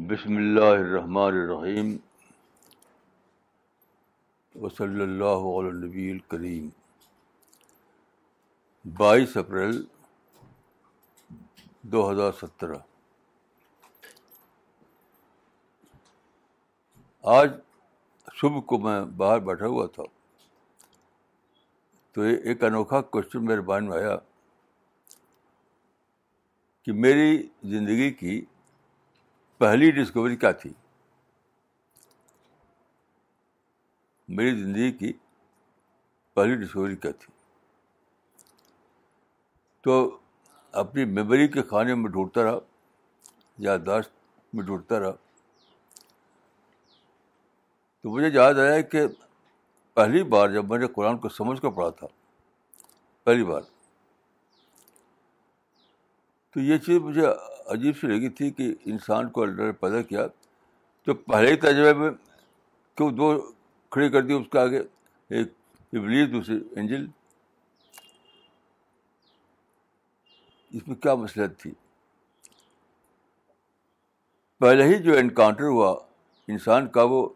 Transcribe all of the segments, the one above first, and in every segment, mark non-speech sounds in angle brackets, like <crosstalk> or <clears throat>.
بسم اللہ الرحمن الرحیم وصلی اللہ نبی الکریم بائیس اپریل دو ہزار سترہ آج صبح کو میں باہر بیٹھا ہوا تھا تو ایک انوکھا کوشچن میرے بارے میں آیا کہ میری زندگی کی پہلی ڈسکوری کیا تھی میری زندگی کی پہلی ڈسکوری کیا تھی تو اپنی میموری کے کھانے میں ڈھونڈتا رہا یادداشت میں ڈھونڈتا رہا تو مجھے یاد آیا کہ پہلی بار جب میں نے قرآن کو سمجھ کر پڑھا تھا پہلی بار تو یہ چیز مجھے عجیب سی لگی تھی کہ انسان کو اللہ نے پیدا کیا تو پہلے ہی تجربے میں کیوں دو کھڑی کر دی اس کے آگے ایک ابلیس دوسری انجل اس میں کیا مسئلہ تھی پہلے ہی جو انکاؤنٹر ہوا انسان کا وہ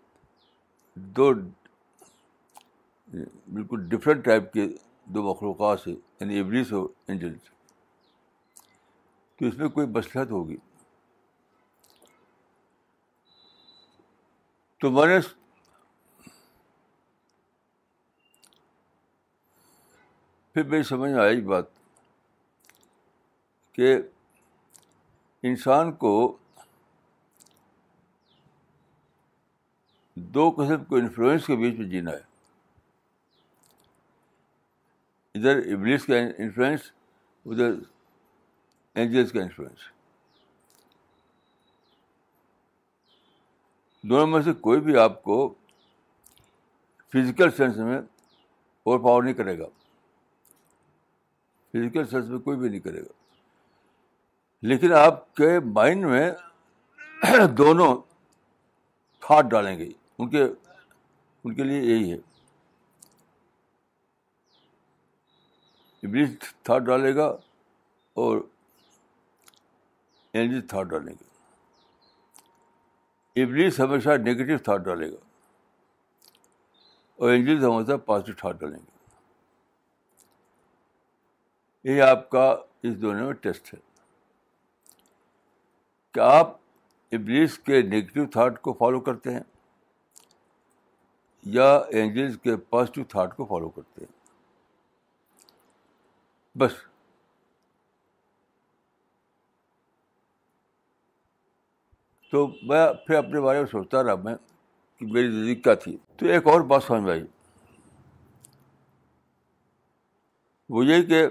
دو بالکل ڈفرینٹ ٹائپ کے دو مخلوقات سے یعنی ایوریس اور انجلس تو اس میں کوئی مصلحت ہوگی تو میں نے پھر میری سمجھ میں آئی بات کہ انسان کو دو قسم کو انفلوئنس کے بیچ میں جینا ہے ادھر ابلیس کا انفلوئنس ادھر اینجلس کا انفلوئنس دونوں میں سے کوئی بھی آپ کو فزیکل سینس میں اوور پاور نہیں کرے گا فزیکل سینس میں کوئی بھی نہیں کرے گا لیکن آپ کے مائنڈ میں <clears throat> دونوں تھاٹ ڈالیں گے ان کے ان کے لیے یہی ہے تھاٹ ڈالے گا اور یعنی تھاٹ ڈالیں گے ابلیس ہمیشہ نگیٹو تھاٹ ڈالے گا اور انجلس ہمیشہ پازیٹیو تھاٹ ڈالیں گے یہ آپ کا اس دونوں میں ٹیسٹ ہے کہ آپ ابلیس کے نگیٹو تھاٹ کو فالو کرتے ہیں یا اینجلس کے پازیٹیو تھاٹ کو فالو کرتے ہیں بس تو میں پھر اپنے بارے میں سوچتا رہا میں کہ میری زندگی کیا تھی تو ایک اور بات سمجھ میں آئی وہ یہ کہ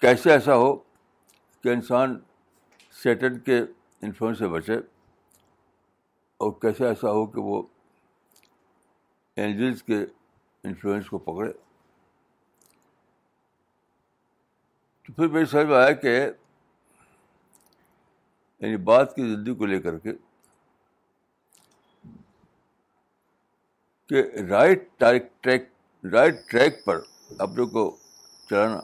کیسے ایسا ہو کہ انسان سیٹن کے انفلوئنس سے بچے اور کیسے ایسا ہو کہ وہ اینجلس کے انفلوئنس کو پکڑے تو پھر میری سمجھ میں آیا کہ یعنی بات کی زندگی کو لے کر کے کہ رائٹ ٹریک رائٹ ٹریک پر آپ لوگ کو چلانا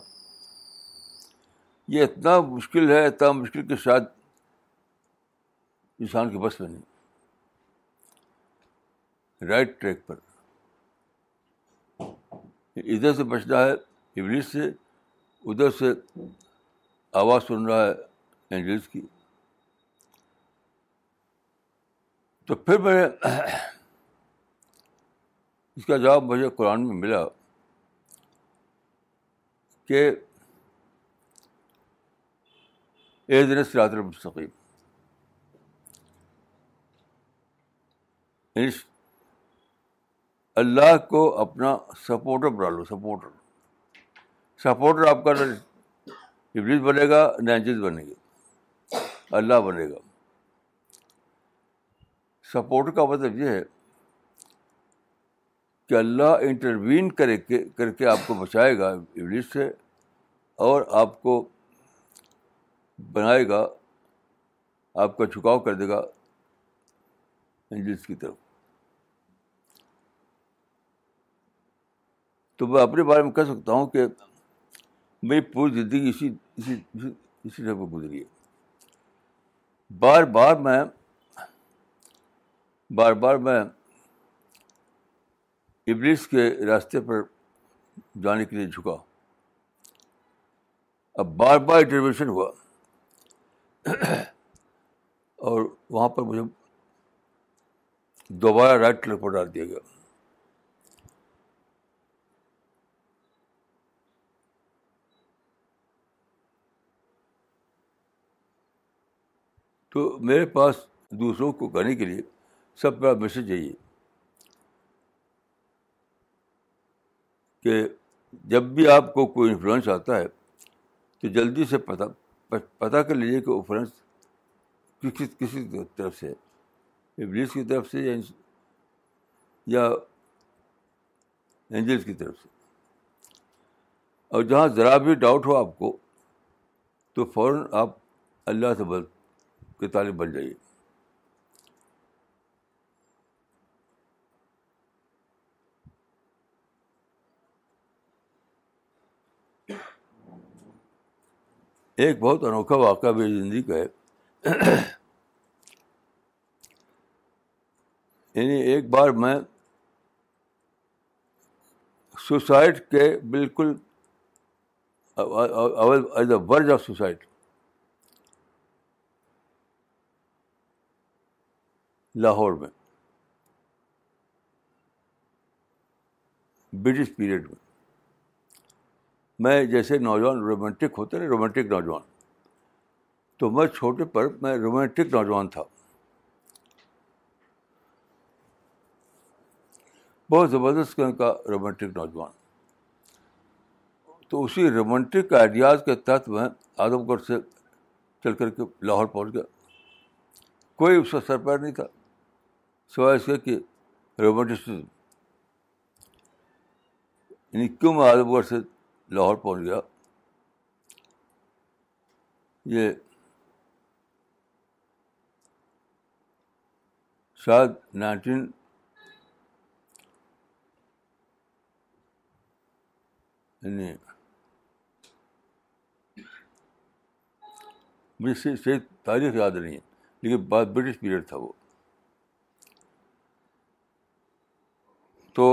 یہ اتنا مشکل ہے اتنا مشکل کے ساتھ انسان کے بس میں نہیں رائٹ ٹریک پر ادھر سے بچنا ہے ابلیس سے ادھر سے آواز سن رہا ہے اینجلس کی تو پھر میں <clears throat> اس کا جواب مجھے قرآن میں ملا کہ اے دن سقیم المستقیم یعنی اللہ کو اپنا سپورٹر بنا لو سپورٹر سپورٹر آپ کا ابلیس بنے گا نجز بنے گی اللہ بنے گا سپورٹ کا مطلب یہ ہے کہ اللہ انٹروین کرے کر کے آپ کو بچائے گا انگلش سے اور آپ کو بنائے گا آپ کا جھکاؤ کر دے گا انجلس کی طرف تو میں اپنے بارے میں کہہ سکتا ہوں کہ میری پوری زندگی اسی اسی طرح گزری ہے بار بار میں بار بار میں ابلیس کے راستے پر جانے کے لیے جھکا اب بار بار انٹرویوشن ہوا اور وہاں پر مجھے دوبارہ رائٹ پر ڈال دیا گیا تو میرے پاس دوسروں کو کہنے کے لیے سب کا میسج یہی یہ کہ جب بھی آپ کو کوئی انفلوئنس آتا ہے تو جلدی سے پتہ پتہ کر لیجیے کہ انفلوئنس کسی کسی طرف سے ہے ابلیس کی طرف سے یا اینجلس کی طرف سے اور جہاں ذرا بھی ڈاؤٹ ہو آپ کو تو فوراً آپ اللہ سے بل کے طالب بن جائیے ایک بہت انوکھا واقعہ میری زندگی کا ہے یعنی ایک بار میں سوسائڈ کے بالکل as a verse of society Lahore میں برٹش پیریڈ میں میں جیسے نوجوان رومانٹک ہوتے نا رومانٹک نوجوان تو میں چھوٹے پر میں رومانٹک نوجوان تھا بہت زبردست کا رومانٹک نوجوان تو اسی رومانٹک آئیڈیاز کے تحت میں آدم گڑھ سے چل کر کے لاہور پہنچ گیا کوئی اس کا پیر نہیں تھا سوائے اس کے کہ یعنی کیوں میں آدم گڑھ سے لاہور پہنچ گیا یہ شاید نائنٹین یعنی مجھے صحیح صحیح تاریخ یاد نہیں ہے لیکن بعد برٹش پیریڈ تھا وہ تو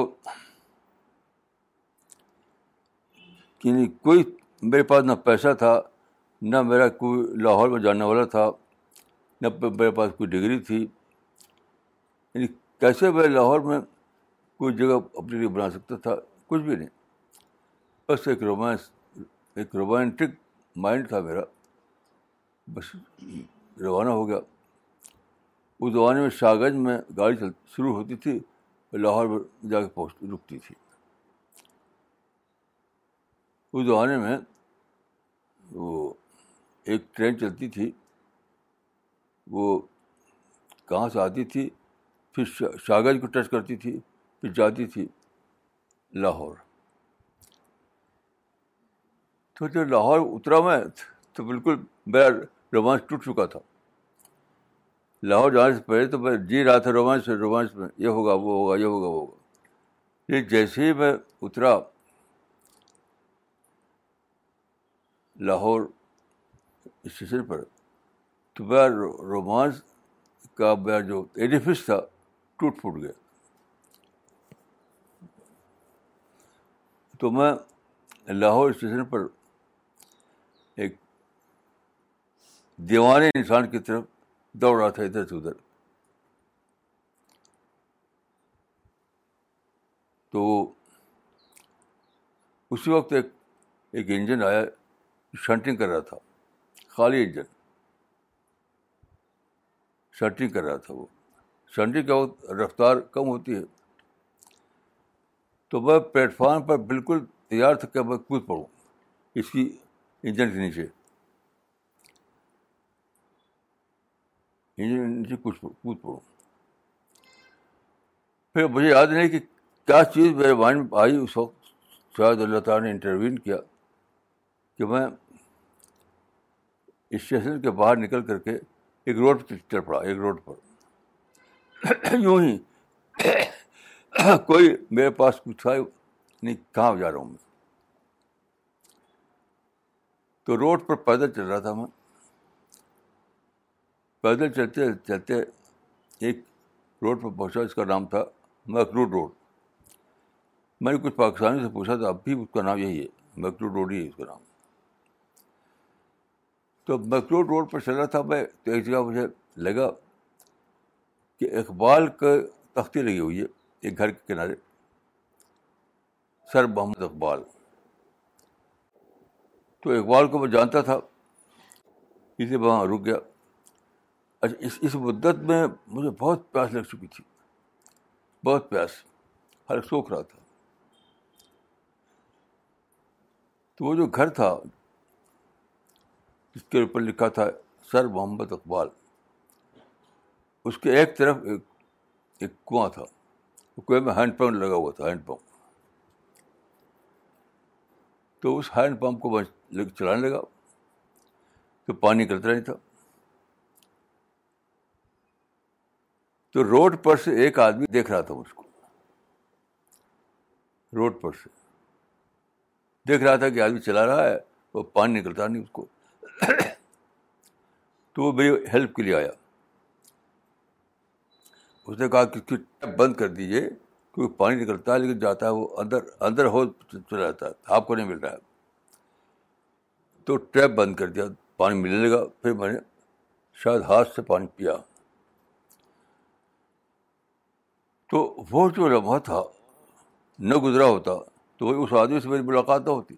یعنی کوئی میرے پاس نہ پیسہ تھا نہ میرا کوئی لاہور میں جانے والا تھا نہ میرے پاس کوئی ڈگری تھی یعنی کیسے میں لاہور میں کوئی جگہ اپنے لیے بنا سکتا تھا کچھ بھی نہیں بس ایک رومانس ایک رومانٹک مائنڈ تھا میرا بس روانہ ہو گیا اس زمانے میں شاہ گنج میں گاڑی چل شروع ہوتی تھی لاہور میں جا کے پہنچ رکتی تھی اس زمانے میں وہ ایک ٹرین چلتی تھی وہ کہاں سے آتی تھی پھر شاگرد کو ٹچ کرتی تھی پھر جاتی تھی لاہور تو جب لاہور اترا میں تو بالکل میرا رومانس ٹوٹ چکا تھا لاہور جانے سے پہلے تو میں جی رہا تھا رومانس رومانس میں یہ ہوگا وہ ہوگا یہ ہوگا وہ ہوگا یہ جیسے ہی میں اترا لاہور اسٹیشن پر تو میرا رومانس کا میرا جو ایڈیفس تھا ٹوٹ پھوٹ گیا تو میں لاہور اسٹیشن پر ایک دیوانے انسان کی طرف دوڑ رہا تھا ادھر سے ادھر تو اسی وقت ایک ایک انجن آیا شنٹنگ کر رہا تھا خالی انجن شنٹنگ کر رہا تھا وہ شنٹنگ کے وقت رفتار کم ہوتی ہے تو میں پلیٹفارم پر بالکل تیار تھا کہ میں کود پڑوں اس کی انجن کے نیچے انجن کے نیچے کود پڑوں پھر مجھے یاد نہیں کہ کیا چیز میرے مائنڈ میں آئی اس وقت شاید اللہ تعالیٰ نے انٹروین کیا کہ میں اسٹیشن کے باہر نکل کر کے ایک روڈ پہ چل پڑا ایک روڈ پر یوں ہی کوئی میرے پاس کچھ تھا نہیں کہاں جا رہا ہوں میں تو روڈ پر پیدل چل رہا تھا میں پیدل چلتے چلتے ایک روڈ پر پہنچا اس کا نام تھا مکرو روڈ میں نے کچھ پاکستانیوں سے پوچھا تھا اب بھی اس کا نام یہی ہے مکرو روڈ ہی ہے اس کا نام تو میکروڈ روڈ پر چل رہا تھا میں تو ایک جگہ مجھے لگا کہ اقبال کا تختی لگی ہوئی ہے ایک گھر کے کنارے سر محمد اقبال تو اقبال کو میں جانتا تھا اس لیے وہاں رک گیا اچھا اس اس مدت میں مجھے بہت پیاس لگ چکی تھی بہت پیاس ہر سوکھ رہا تھا تو وہ جو گھر تھا جس کے اوپر لکھا تھا سر محمد اقبال اس کے ایک طرف ایک ایک کنواں تھا کنویں میں ہینڈ پمپ لگا ہوا تھا ہینڈ پمپ تو اس ہینڈ پمپ کو بس چلانے لگا تو پانی نکلتا نہیں تھا تو روڈ پر سے ایک آدمی دیکھ رہا تھا اس کو روڈ پر سے دیکھ رہا تھا کہ آدمی چلا رہا ہے وہ پانی نکلتا نہیں اس کو تو وہ میری ہیلپ کے لیے آیا اس نے کہا کہ اس کی ٹیپ بند کر دیجیے کیونکہ پانی نکلتا ہے لیکن جاتا ہے وہ اندر اندر ہو چلا جاتا ہے آپ کو نہیں مل رہا ہے تو ٹیپ بند کر دیا پانی ملنے لگا پھر میں نے شاید ہاتھ سے پانی پیا تو وہ جو لمحہ تھا نہ گزرا ہوتا تو اس آدمی سے میری ملاقات نہ ہوتی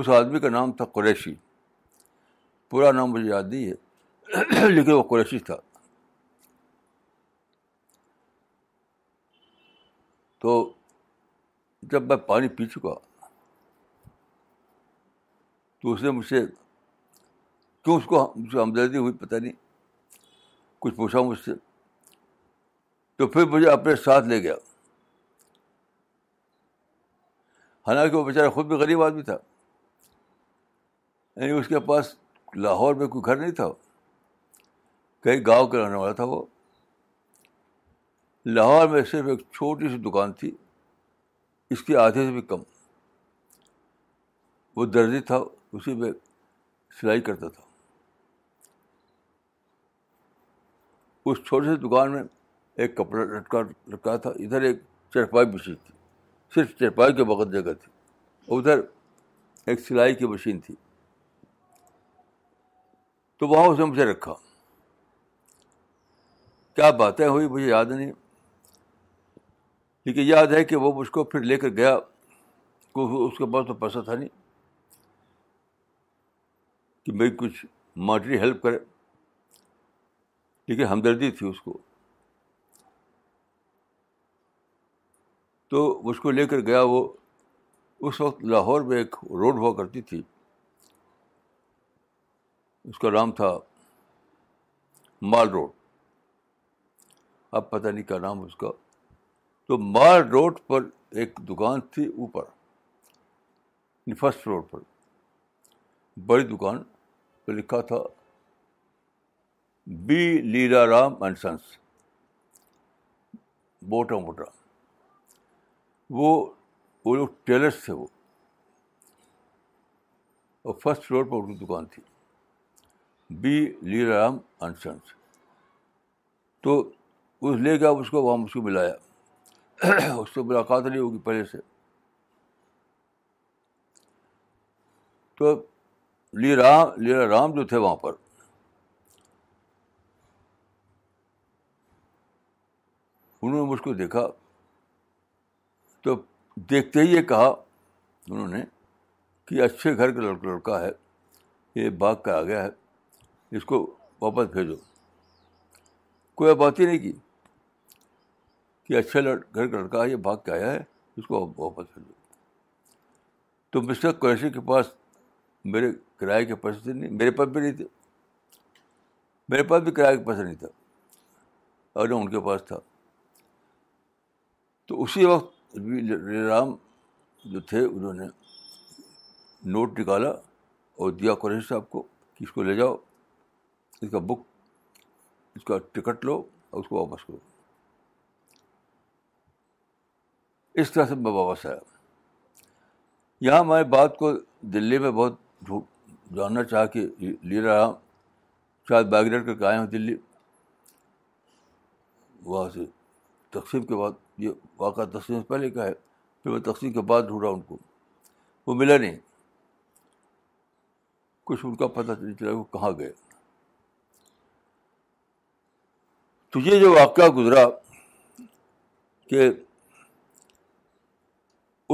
اس آدمی کا نام تھا قریشی پورا نام مجھے یاد نہیں ہے <clears throat> لیکن وہ قریشی تھا تو جب میں پانی پی چکا تو اس نے مجھ سے کیوں اس کو ہمدردی ہوئی پتہ نہیں کچھ پوچھا مجھ سے تو پھر مجھے اپنے ساتھ لے گیا حالانکہ وہ بیچارہ خود بھی غریب آدمی تھا یعنی اس کے پاس لاہور میں کوئی گھر نہیں تھا کہیں گاؤں کا رہنے والا تھا وہ لاہور میں صرف ایک چھوٹی سی دکان تھی اس کی سے بھی کم وہ درجی تھا اسی میں سلائی کرتا تھا اس چھوٹی سی دکان میں ایک کپڑا لٹکا لٹکا تھا ادھر ایک چرپائی مشین تھی صرف چرپائی کے بغت جگہ تھی ادھر ایک سلائی کی مشین تھی تو وہاں اس نے مجھے رکھا کیا باتیں ہوئی مجھے یاد نہیں لیکن یاد ہے کہ وہ مجھ کو پھر لے کر گیا اس کے پاس تو پیسہ تھا نہیں کہ بھائی کچھ ماٹری ہیلپ کرے لیکن ہمدردی تھی اس کو تو اس کو لے کر گیا وہ اس وقت لاہور میں ایک روڈ ہوا کرتی تھی اس کا نام تھا مال روڈ اب پتہ نہیں کیا نام اس کا تو مال روڈ پر ایک دکان تھی اوپر یعنی فرسٹ فلور پر بڑی دکان پہ لکھا تھا B Leela Ram and sons بوٹا موٹا وہ وہ ٹیلرس تھے وہ اور فرسٹ فلور پر ان کی دکان تھی بی لی رام انسنس تو اس لے گیا اس کو وہاں اس کو ملایا <coughs> اس سے ملاقات نہیں ہوگی پہلے سے تو لی رام رام جو تھے وہاں پر انہوں نے مجھ کو دیکھا تو دیکھتے ہی یہ کہا انہوں نے کہ اچھے گھر کا لڑکا لڑکا ہے یہ باغ کا آ گیا ہے اس کو واپس بھیجو کوئی بات ہی نہیں کی کہ اچھا لڑ گھر کا لڑکا یہ بھاگ کے آیا ہے اس کو واپس بھیجو تو مسٹر قریشی کے پاس میرے کرائے کے پیسے تھے نہیں میرے پاس بھی نہیں تھے میرے پاس بھی کرایہ کے پیسے نہیں تھا اور نہ ان کے پاس تھا تو اسی وقت رام جو تھے انہوں نے نوٹ نکالا اور دیا قریشی صاحب کو کہ اس کو لے جاؤ اس کا بک اس کا ٹکٹ لو اور اس کو واپس کرو اس طرح سے میں واپس آیا یہاں میں بات کو دلی میں بہت جاننا چاہ کے لے رہا ہوں شاید بائگریٹ کر کے آئے ہوں دلی وہاں سے تقسیم کے بعد یہ واقعہ تقسیم سے پہلے کا ہے پھر میں تقسیم کے بعد ڈھونڈا ان کو وہ ملا نہیں کچھ ان کا پتہ نہیں چلا وہ کہاں گئے تجھے جو واقعہ گزرا کہ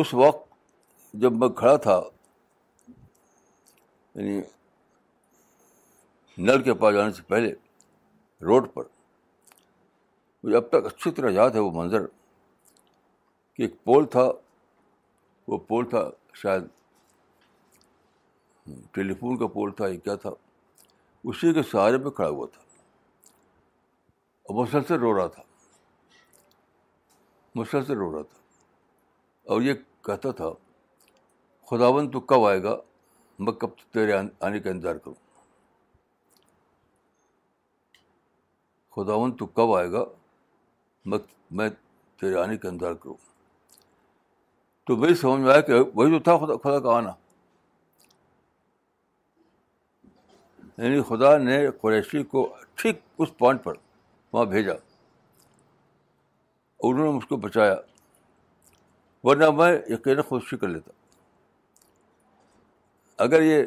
اس وقت جب میں کھڑا تھا یعنی نل کے پاس جانے سے پہلے روڈ پر مجھے اب تک اچھی طرح یاد ہے وہ منظر کہ ایک پول تھا وہ پول تھا شاید ٹیلیفون کا پول تھا یا کیا تھا اسی کے سہارے پہ کھڑا ہوا تھا اور مسلسل رو رہا تھا مسلسل رو رہا تھا اور یہ کہتا تھا خداون تو کب آئے گا میں کب تیرے آنے کا انتظار کروں خداون تو کب آئے گا میں تیرے آنے کا انتظار کروں تو میری سمجھ میں آیا کہ وہی تو تھا خدا خدا کا آنا یعنی خدا نے قریشی کو ٹھیک اس پوائنٹ پر وہاں بھیجا انہوں نے مجھ کو بچایا ورنہ میں یقیناً خودشی کر لیتا اگر یہ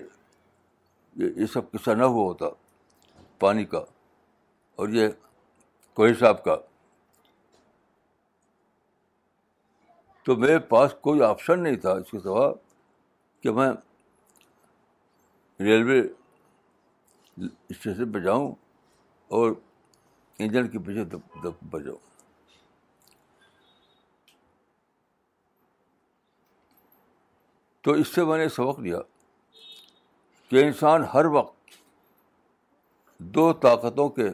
یہ سب قصہ نہ ہوا ہوتا پانی کا اور یہ صاحب کا تو میرے پاس کوئی آپشن نہیں تھا اس کے سوا کہ میں ریلوے اسٹیشن پہ جاؤں اور انجن کے پیچھے بجو تو اس سے میں نے سبق لیا کہ انسان ہر وقت دو طاقتوں کے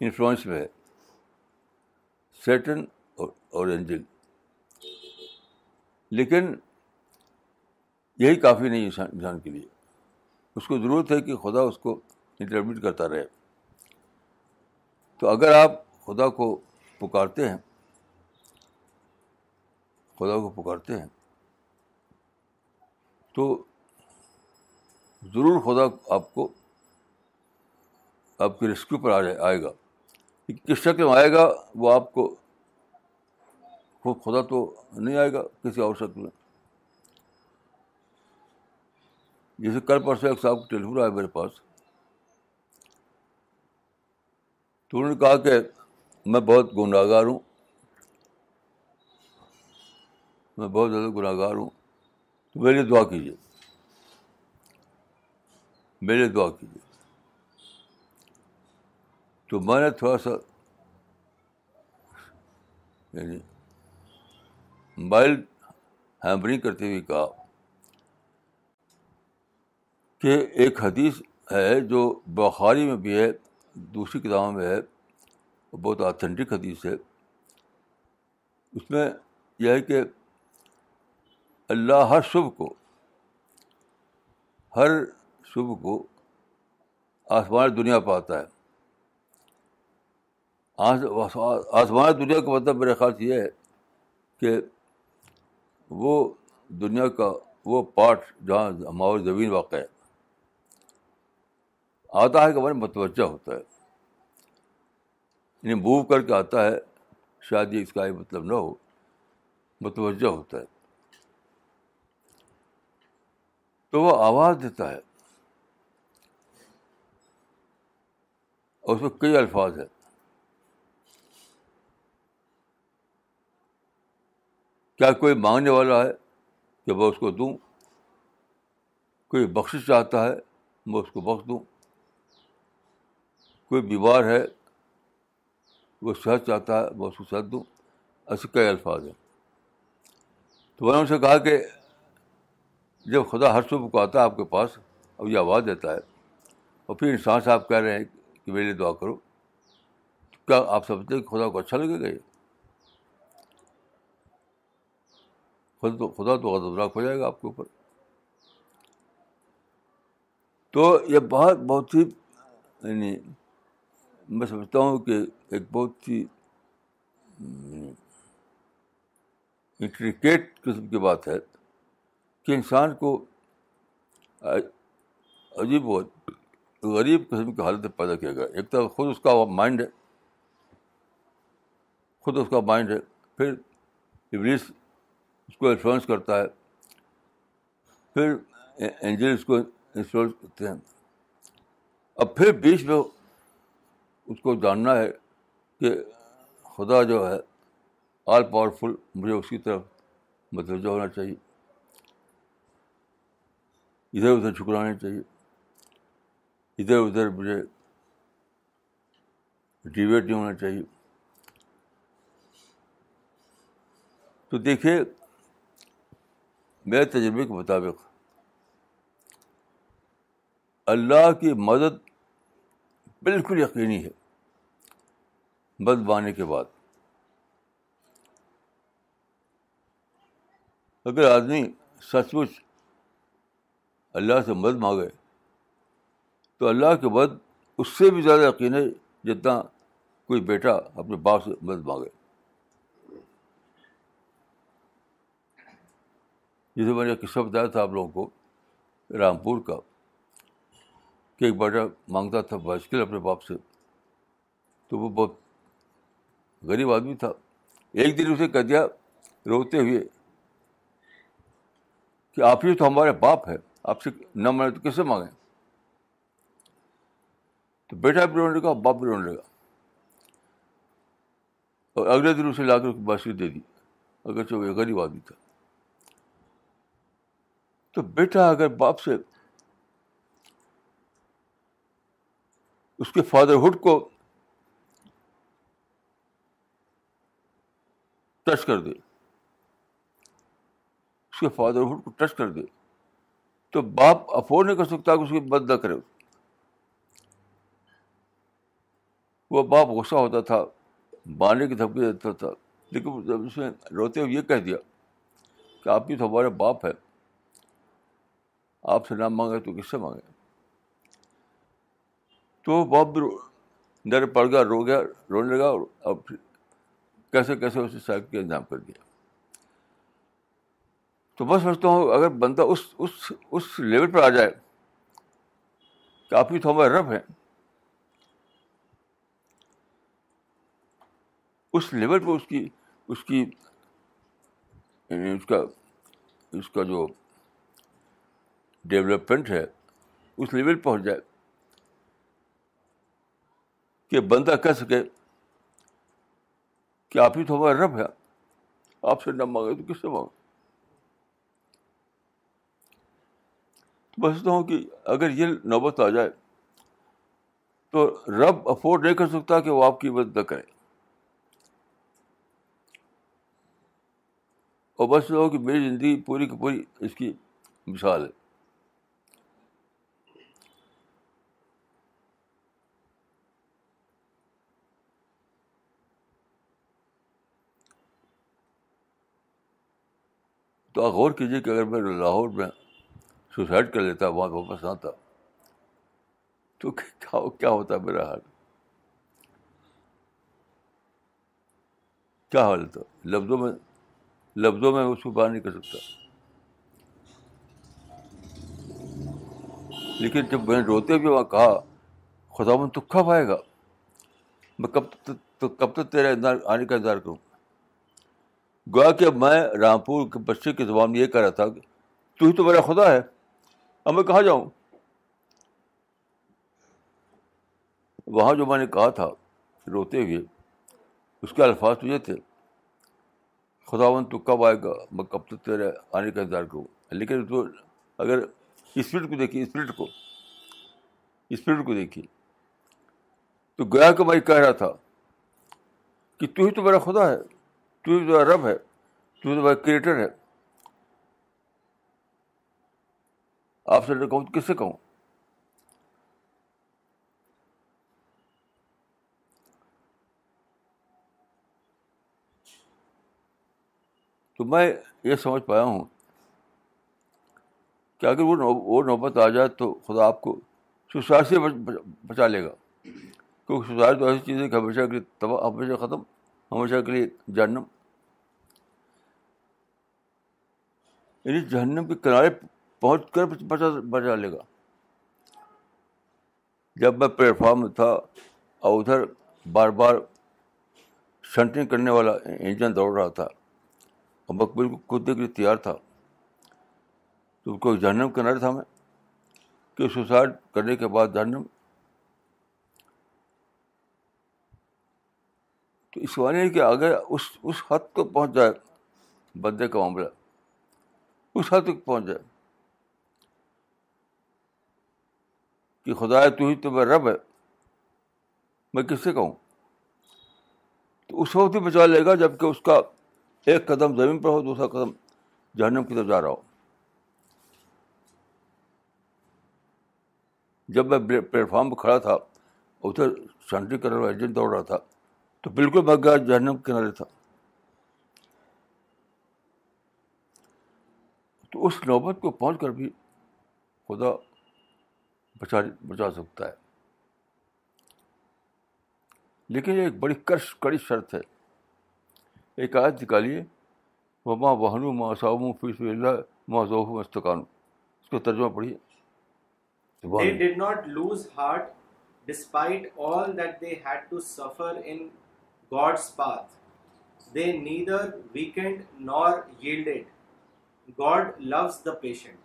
انفلوئنس میں ہے سیٹن اور انجن لیکن یہی کافی نہیں انسان انسان کے لیے اس کو ضرورت ہے کہ خدا اس کو انٹرمیٹ کرتا رہے تو اگر آپ خدا کو پکارتے ہیں خدا کو پکارتے ہیں تو ضرور خدا آپ کو آپ کے ریسکیو پر آئے گا کس شکل میں آئے گا وہ آپ کو خود خدا تو نہیں آئے گا کسی اور شکل میں جیسے کل پرسوں ایک صاحب کو ٹیلیفون آیا میرے پاس تو انہوں نے کہا کہ میں بہت گناہ گار ہوں میں بہت زیادہ گناہ گار ہوں تو میرے لیے دعا کیجیے میرے دعا کیجیے تو میں نے تھوڑا سا یعنی موبائل ہیمپرنگ کرتے ہوئے کہا کہ ایک حدیث ہے جو بخاری میں بھی ہے دوسری کتاب میں ہے بہت آتھینٹک حدیث ہے اس میں یہ ہے کہ اللہ ہر صبح کو ہر صبح کو آسمان دنیا پہ آتا ہے آسمان دنیا کا مطلب میرے خیال یہ ہے کہ وہ دنیا کا وہ پارٹ جہاں ہماری زمین واقع ہے آتا ہے کہ بھائی متوجہ ہوتا ہے یعنی موو کر کے آتا ہے شاید یہ اس کا یہ مطلب نہ ہو متوجہ ہوتا ہے تو وہ آواز دیتا ہے اور اس میں کئی الفاظ ہیں کیا کوئی مانگنے والا ہے کہ میں اس کو دوں کوئی بخش چاہتا ہے میں اس کو بخش دوں کوئی بیمار ہے وہ صحت چاہتا ہے میں اس کو صحت دوں ایسے کئی الفاظ ہیں تو میں ان اسے کہا کہ جب خدا ہر صبح کو آتا ہے آپ کے پاس اب یہ آواز دیتا ہے اور پھر انسان سے آپ کہہ رہے ہیں کہ میرے لیے دعا کرو تو کیا آپ سمجھتے ہیں کہ خدا کو اچھا لگے گا یہ خود تو خدا تو غضبناک ہو جائے گا آپ کے اوپر تو یہ بہت بہت ہی یعنی میں سمجھتا ہوں کہ ایک بہت ہی انٹریکیٹ قسم کی بات ہے کہ انسان کو عجیب غریب قسم کی حالت پیدا کیا گیا ایک طرف خود اس کا مائنڈ ہے خود اس کا مائنڈ ہے پھر ابلیس اس کو انفلوئنس کرتا ہے پھر اینجل اس کو انفلوئنس کرتے ہیں اب پھر بیچ میں اس کو جاننا ہے کہ خدا جو ہے آل پاورفل مجھے اس کی طرف متوجہ ہونا چاہیے ادھر ادھر جھکرانے چاہیے ادھر ادھر مجھے ڈیویٹ نہیں ہونا چاہیے تو دیکھیے میرے تجربے کے مطابق اللہ کی مدد بالکل یقینی ہے بد بانے کے بعد اگر آدمی سچ مچ اللہ سے مدد مانگے تو اللہ کے بعد اس سے بھی زیادہ یقین ہے جتنا کوئی بیٹا اپنے باپ سے مدد مانگے جسے میں نے قصہ بتایا تھا آپ لوگوں کو رامپور کا کہ ایک بیٹا مانگتا تھا بائسکل اپنے باپ سے تو وہ بہت غریب آدمی تھا ایک دن اسے کہہ دیا روتے ہوئے کہ آپ ہی تو ہمارے باپ ہے آپ سے نہ مانے تو کیسے مانگیں تو بیٹا بھی رونے لگا لگا باپ بھی رونے اور اگلے دن اسے لا کر باسی دے دی اگر وہ غریب آدمی تھا تو بیٹا اگر باپ سے اس کے فادرہڈ کو ٹچ کر دے اس کے فادرہڈ کو ٹچ کر دے تو باپ افورڈ نہیں کر سکتا کہ اس کی مدد نہ کرے وہ باپ غصہ ہوتا تھا بانے کی دھمکی دیتا تھا لیکن جب اس نے روتے ہوئے یہ کہہ دیا کہ آپ کی تو ہمارے باپ ہے آپ سے نام مانگے تو کس سے مانگے تو باپ بھی ڈر پڑ گیا رو گیا رونے لگا اور کیسے کیسے اسے انجام کر دیا تو میں سمجھتا ہوں اگر بندہ اس اس اس لیول پر آ جائے کافی ہمارے رب ہیں اس لیول پہ اس کی اس کی یعنی اس کا اس کا جو ڈیولپمنٹ ہے اس لیول پہنچ جائے کہ بندہ کہہ سکے کہ آپ ہی تو ہمارے رب ہے آپ سے نہ مانگے تو کس سے مانگو سوچتا ہوں کہ اگر یہ نوبت آ جائے تو رب افورڈ نہیں کر سکتا کہ وہ آپ کی مدد نہ کرے اور بس ہو کہ میری زندگی پوری کی پوری اس کی مثال ہے تو آپ غور کیجیے کہ اگر میں لاہور میں سوسائڈ کر لیتا وہاں واپس آتا تو کیا ہوتا میرا حال کیا حال تھا لفظوں میں لفظوں میں اس کو باہر نہیں کر سکتا لیکن جب میں نے روتے ہوئے وہاں کہا خدا من کب آئے گا میں کب تک کب تک تیرا آنے کا انتظار کروں گویا کہ میں رامپور کے بچے کے زبان یہ کہہ رہا تھا کہ تو ہی تو میرا خدا ہے اب میں کہاں جاؤں وہاں جو میں نے کہا تھا روتے ہوئے اس کے الفاظ تجھے تھے خدا ون تو کب آئے گا میں کب تک تیرے آنے کا انتظار کروں لیکن تو اگر اسپرٹ کو دیکھی اسپرٹ کو اسپرٹ کو دیکھی تو گیا کہ میں کہہ رہا تھا کہ تو ہی تو میرا خدا ہے تو رب ہے تو کریٹر ہے آپ سے کہوں کس سے کہوں تو میں یہ سمجھ پایا ہوں کہ اگر وہ نوبت آ جائے تو خدا آپ کو سوساس سے بچا لے گا کیونکہ تو ایسی چیز ہے کہ ہمیشہ ہمیشہ ختم ہمیشہ کے لیے جہنم یعنی جہنم کے کنارے پہنچ کر بچا بچا لے گا جب میں پلیٹفارم میں تھا اور ادھر بار بار شنٹنگ کرنے والا انجن دوڑ رہا تھا اور میں بالکل کودنے کے لیے تیار تھا تو جہنم کنارے تھا میں کہ سوسائڈ کرنے کے بعد جہنم تو اس معنی کہ آگے اس اس حد تک پہنچ جائے بندے کا معاملہ اس حد تک پہنچ جائے کہ خدا تھی تو میں رب ہے میں کس سے کہوں تو اس وقت ہی بچا لے گا جب کہ اس کا ایک قدم زمین پر ہو دوسرا قدم جہنم کی طرف جا رہا ہو جب میں پلیٹفارم پہ کھڑا تھا ادھر سینٹری کر رہا ایجنٹ دوڑ رہا تھا تو بالکل بھگ گیا جہنم کنارے تھا تو اس نوبت کو پہنچ کر بھی خدا بچا بچا سکتا ہے لیکن یہ ایک بڑی کرش کڑی شرط ہے ایک آیت نکالیے وما وہنو ما صاحب فیس اللہ ما ذوف مستقان اس کو ترجمہ پڑھیے They did not lose heart despite all that they had to suffer in God's path. They neither weakened nor yielded. God loves the patient.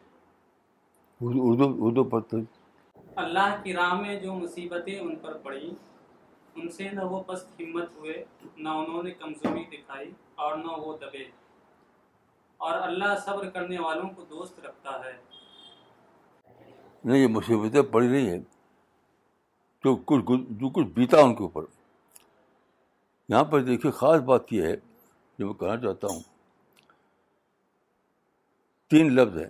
اللہ کی راہ میں جو مصیبتیں ان پر پڑیں ان سے نہ ہمت ہوئے نہ انہوں نے کمزوری دکھائی اور نہ وہ دبے اور اللہ صبر کرنے والوں کو دوست رکھتا ہے نہیں یہ مصیبتیں پڑی نہیں ہیں جو کچھ بیتا ان کے اوپر یہاں پر دیکھیے خاص بات یہ ہے جو میں کہنا چاہتا ہوں تین لفظ ہیں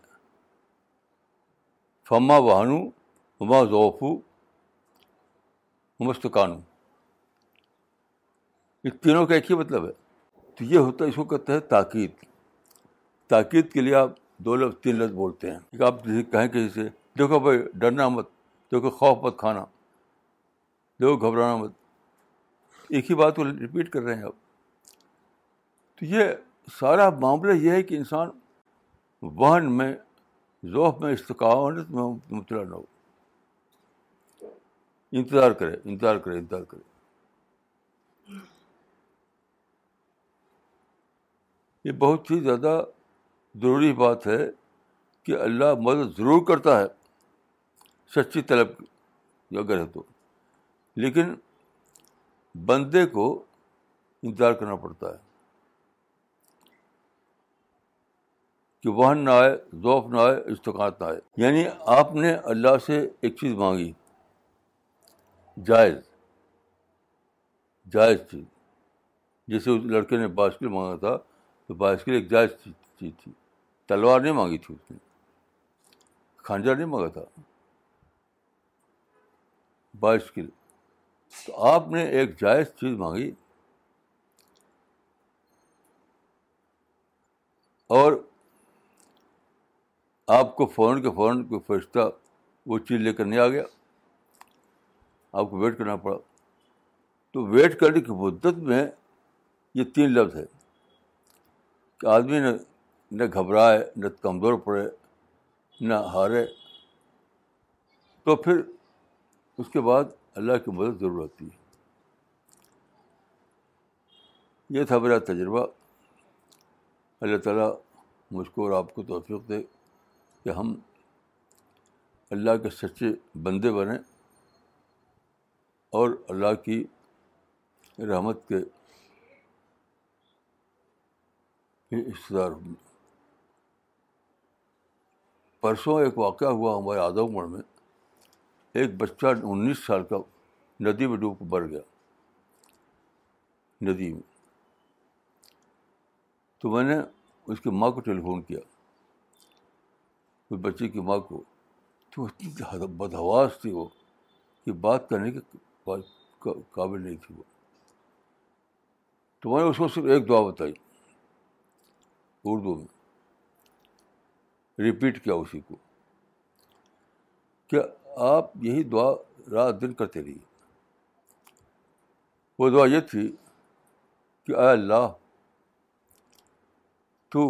فما وہانو اما ذوفو مستقانو اس تینوں کا ایک ہی مطلب ہے تو یہ ہوتا ہے اس کو کہتے ہیں تاکید تاکید کے لیے آپ دو لفظ تین لفظ بولتے ہیں کہ آپ جسے کہیں کہیں سے دیکھو بھائی ڈرنا مت دیکھو خوف مت کھانا دیکھو گھبرانا مت ایک ہی بات کو رپیٹ کر رہے ہیں آپ تو یہ سارا معاملہ یہ ہے کہ انسان وہن میں ذوف میں استقاعت میں مبتلا نہ ہو انتظار کرے انتظار کرے انتظار کرے یہ بہت ہی زیادہ ضروری بات ہے کہ اللہ مدد ضرور کرتا ہے سچی طلب کی ہے تو لیکن بندے کو انتظار کرنا پڑتا ہے کہ وہن نہ آئے ذوف نہ آئے استقاعت نہ آئے یعنی آپ نے اللہ سے ایک چیز مانگی جائز جائز چیز جیسے اس لڑکے نے بائسکل مانگا تھا تو بائسکل ایک جائز چیز تھی تلوار نہیں مانگی تھی اس نے کھانجا نہیں مانگا تھا بائسکل تو آپ نے ایک جائز چیز مانگی اور آپ کو فوراً کے فوراً کوئی فرشتہ وہ چیز لے کر نہیں آ گیا آپ کو ویٹ کرنا پڑا تو ویٹ کرنے کی مدت میں یہ تین لفظ ہے کہ آدمی نے نہ گھبرائے نہ کمزور پڑے نہ ہارے تو پھر اس کے بعد اللہ کی مدد ضرور ہوتی ہے یہ تھا میرا تجربہ اللہ تعالیٰ مجھ کو اور آپ کو توفیق دے کہ ہم اللہ کے سچے بندے بنیں اور اللہ کی رحمت کے اشتدار ہوں پرسوں ایک واقعہ ہوا ہمارے آدم گڑھ میں ایک بچہ انیس سال کا ندی میں ڈوب بھر گیا ندی میں تو میں نے اس کی ماں کو ٹیلی فون کیا اس بچے کی ماں کو تو اتنی بدہواس تھی وہ کہ بات کرنے کے قابل نہیں تھی وہ تو میں نے اس کو صرف ایک دعا بتائی اردو میں ریپیٹ کیا اسی کو کیا آپ یہی دعا رات دن کرتے رہیے وہ دعا یہ تھی کہ اے اللہ تو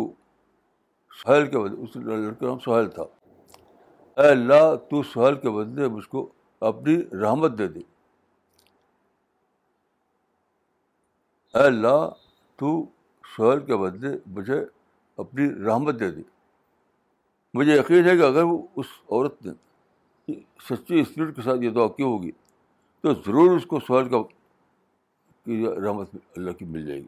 سہیل کے بدلے اس لڑکے نام سہیل تھا اے اللہ تو سہیل کے بدلے مجھ کو اپنی رحمت دے دے اے اللہ تو سہیل کے بدلے مجھے اپنی رحمت دے دے مجھے یقین ہے کہ اگر وہ اس عورت نے سچی اسپرٹ کے ساتھ یہ دعا کی ہوگی تو ضرور اس کو سوال کا رحمت اللہ کی مل جائے گی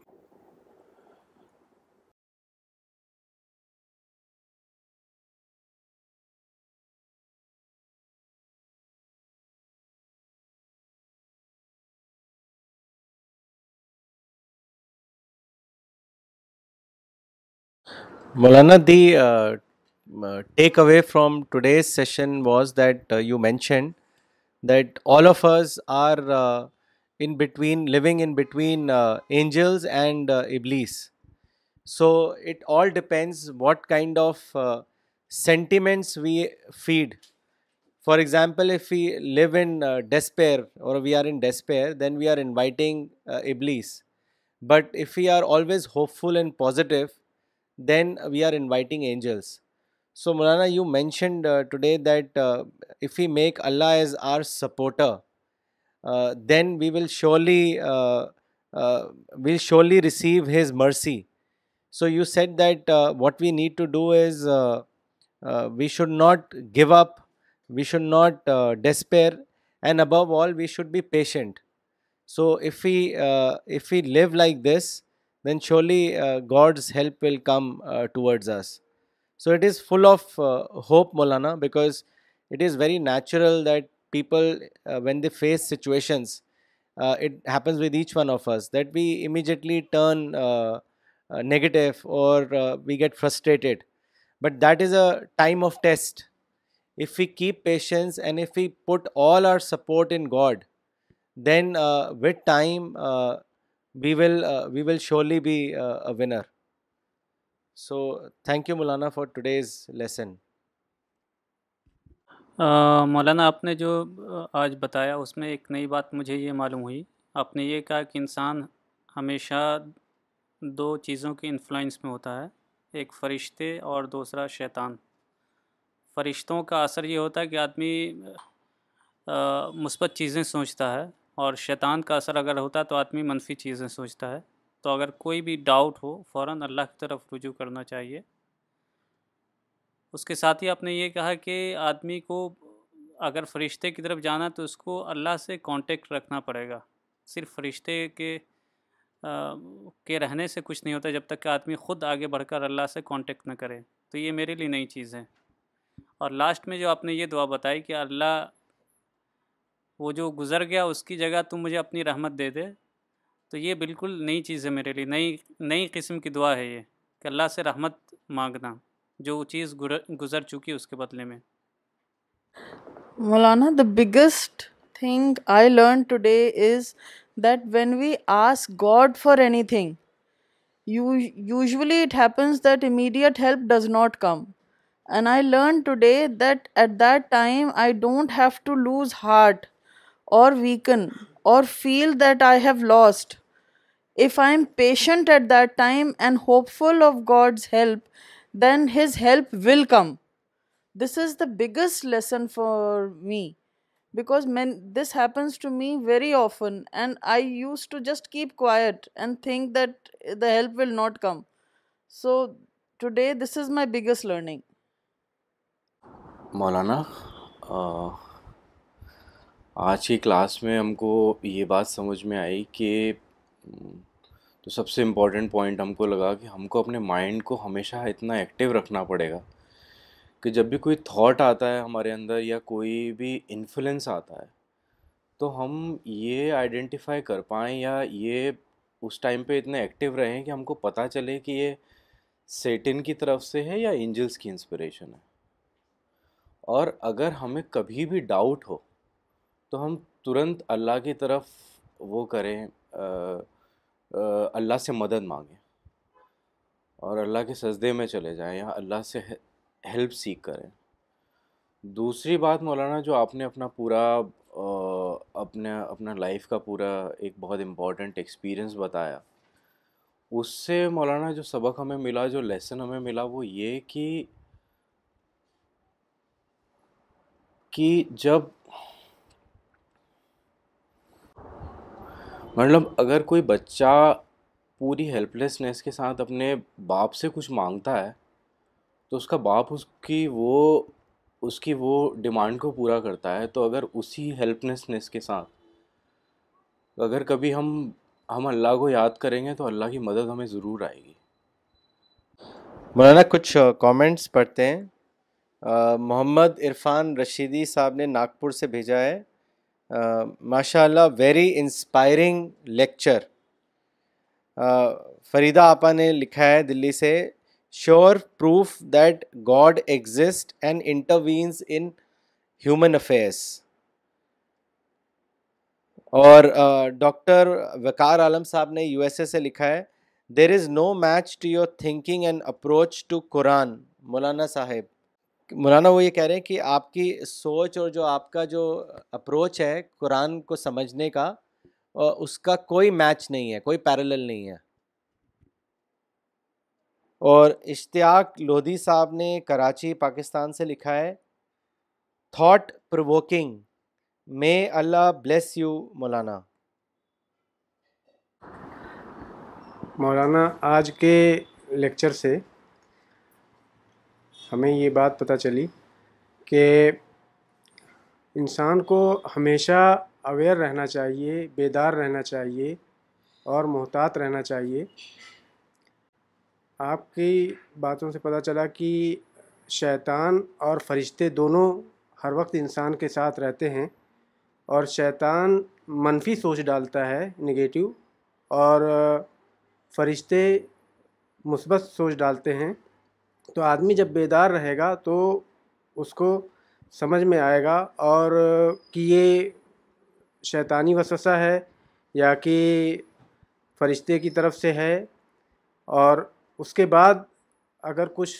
Maulana the Uh, takeaway from today's session was that uh, you mentioned that all of us are uh, living in between angels and Iblis. So it all depends what kind of sentiments we feed. For example, if we live in despair, or we are in despair, then we are inviting Iblis. But if we are always hopeful and positive, then we are inviting angels. So, Maulana, you mentioned uh, today that uh, if we make Allah as our supporter, uh, then we will surely receive His mercy. So you said that what we need to do is we should not give up, we should not despair, and above all, we should be patient. So if we live like this, then surely God's help will come towards us. So it is full of uh, hope, Maulana, because it is very natural that people, uh, when they face situations, uh, it happens with each one of us, that we immediately turn negative or we get frustrated. But that is a time of test. If we keep patience and if we put all our support in God, then with time we will surely be a winner. So thank you Maulana for today's lesson Maulana آپ نے جو آج بتایا اس میں ایک نئی بات مجھے یہ معلوم ہوئی آپ نے یہ کہا کہ انسان ہمیشہ دو چیزوں کے انفلوئنس میں ہوتا ہے ایک فرشتے اور دوسرا شیطان فرشتوں کا اثر یہ ہوتا ہے کہ آدمی مثبت چیزیں سوچتا ہے اور شیطان کا اثر اگر ہوتا ہے تو آدمی منفی چیزیں سوچتا ہے تو اگر کوئی بھی ڈاؤٹ ہو فوراً اللہ کی طرف رجوع کرنا چاہیے اس کے ساتھ ہی آپ نے یہ کہا کہ آدمی کو اگر فرشتے کی طرف جانا تو اس کو اللہ سے کانٹیکٹ رکھنا پڑے گا صرف فرشتے کے کے رہنے سے کچھ نہیں ہوتا جب تک کہ آدمی خود آگے بڑھ کر اللہ سے کانٹیکٹ نہ کرے تو یہ میرے لیے نئی چیز ہے اور لاسٹ میں جو آپ نے یہ دعا بتائی کہ اللہ وہ جو گزر گیا اس کی جگہ تم مجھے اپنی رحمت دے دے تو یہ بالکل نئی چیز ہے میرے لیے نئی نئی قسم کی دعا ہے یہ کہ اللہ سے رحمت مانگنا جو چیز گزر چکی اس کے بدلے میں Maulana the biggest thing I learn today is that when we ask God for anything usually it happens that immediate help does not come and I learn today that at that time I don't have to lose heart or weaken or feel that I have lost. If I am patient at that time and hopeful of God's help, then His help will come. This is the biggest lesson for me, because this happens to me very often, and I used to just keep quiet and think that the help will not come. So today, this is my biggest learning. Maulana, uh, آج کی class میں ہم کو یہ بات سمجھ میں آئی کہ تو سب سے امپورٹنٹ پوائنٹ ہم کو لگا کہ ہم کو اپنے مائنڈ کو ہمیشہ اتنا ایکٹیو رکھنا پڑے گا کہ جب بھی کوئی تھاٹ آتا ہے ہمارے اندر یا کوئی بھی انفلینس آتا ہے تو ہم یہ آئیڈینٹیفائی کر پائیں یا یہ اس ٹائم پہ اتنے ایکٹیو رہیں کہ ہم کو پتہ چلے کہ یہ سیٹن کی طرف سے ہے یا انجلس کی انسپریشن ہے اور اگر ہمیں کبھی بھی ڈاؤٹ ہو تو ہم ترنت اللہ کی طرف وہ کریں اللہ سے مدد مانگیں اور اللہ کے سجدے میں چلے جائیں یا اللہ سے ہیلپ سیکھ کریں دوسری بات مولانا جو آپ نے اپنا پورا اپنا اپنا لائف کا پورا ایک بہت امپورٹنٹ ایکسپیرئنس بتایا اس سے مولانا جو سبق ہمیں ملا جو لیسن ہمیں ملا وہ یہ کہ کہ جب مطلب اگر کوئی بچہ پوری ہیلپ لیسنیس کے ساتھ اپنے باپ سے کچھ مانگتا ہے تو اس کا باپ اس کی وہ اس کی وہ ڈیمانڈ کو پورا کرتا ہے تو اگر اسی ہیلپ لیسنیس کے ساتھ اگر کبھی ہم ہم اللہ کو یاد کریں گے تو اللہ کی مدد ہمیں ضرور آئے گی مولانا کچھ کامنٹس پڑھتے ہیں محمد عرفان رشیدی صاحب نے ناگپور سے بھیجا ہے ماشاء اللہ ویری انسپائرنگ لیکچر فریدہ آپا نے لکھا ہے دلی سے sure proof that God exist and intervenes in human affairs اور ڈاکٹر وقار عالم صاحب نے یو ایس اے سے لکھا ہے there is no match to your thinking and approach to Quran Maulana صاحب مولانا وہ یہ کہہ رہے ہیں کہ آپ کی سوچ اور جو آپ کا جو اپروچ ہے قرآن کو سمجھنے کا اس کا کوئی میچ نہیں ہے کوئی پیرلل نہیں ہے اور اشتیاق لودھی صاحب نے کراچی پاکستان سے لکھا ہے thought provoking may Allah bless you Maulana Maulana آج کے لیکچر سے ہمیں یہ بات پتہ چلی کہ انسان کو ہمیشہ اویئر رہنا چاہیے بیدار رہنا چاہیے اور محتاط رہنا چاہیے آپ کی باتوں سے پتہ چلا کہ شیطان اور فرشتے دونوں ہر وقت انسان کے ساتھ رہتے ہیں اور شیطان منفی سوچ ڈالتا ہے نگیٹیو اور فرشتے مثبت سوچ ڈالتے ہیں تو آدمی جب بیدار رہے گا تو اس کو سمجھ میں آئے گا اور کہ یہ شیطانی وسوسہ ہے یا کہ فرشتے کی طرف سے ہے اور اس کے بعد اگر کچھ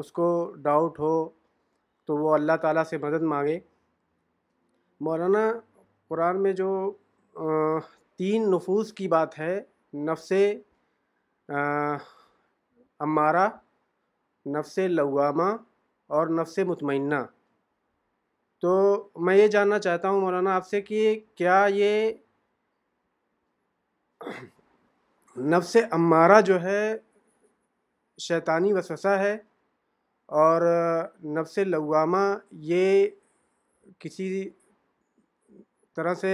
اس کو ڈاؤٹ ہو تو وہ اللہ تعالیٰ سے مدد مانگے مولانا قرآن میں جو تین نفوذ کی بات ہے نفس امارہ نفس لوامہ اور نفس مطمئنہ تو میں یہ جاننا چاہتا ہوں مولانا آپ سے کہ کیا یہ نفس امارہ جو ہے شیطانی وسوسہ ہے اور نفس لوامہ یہ کسی طرح سے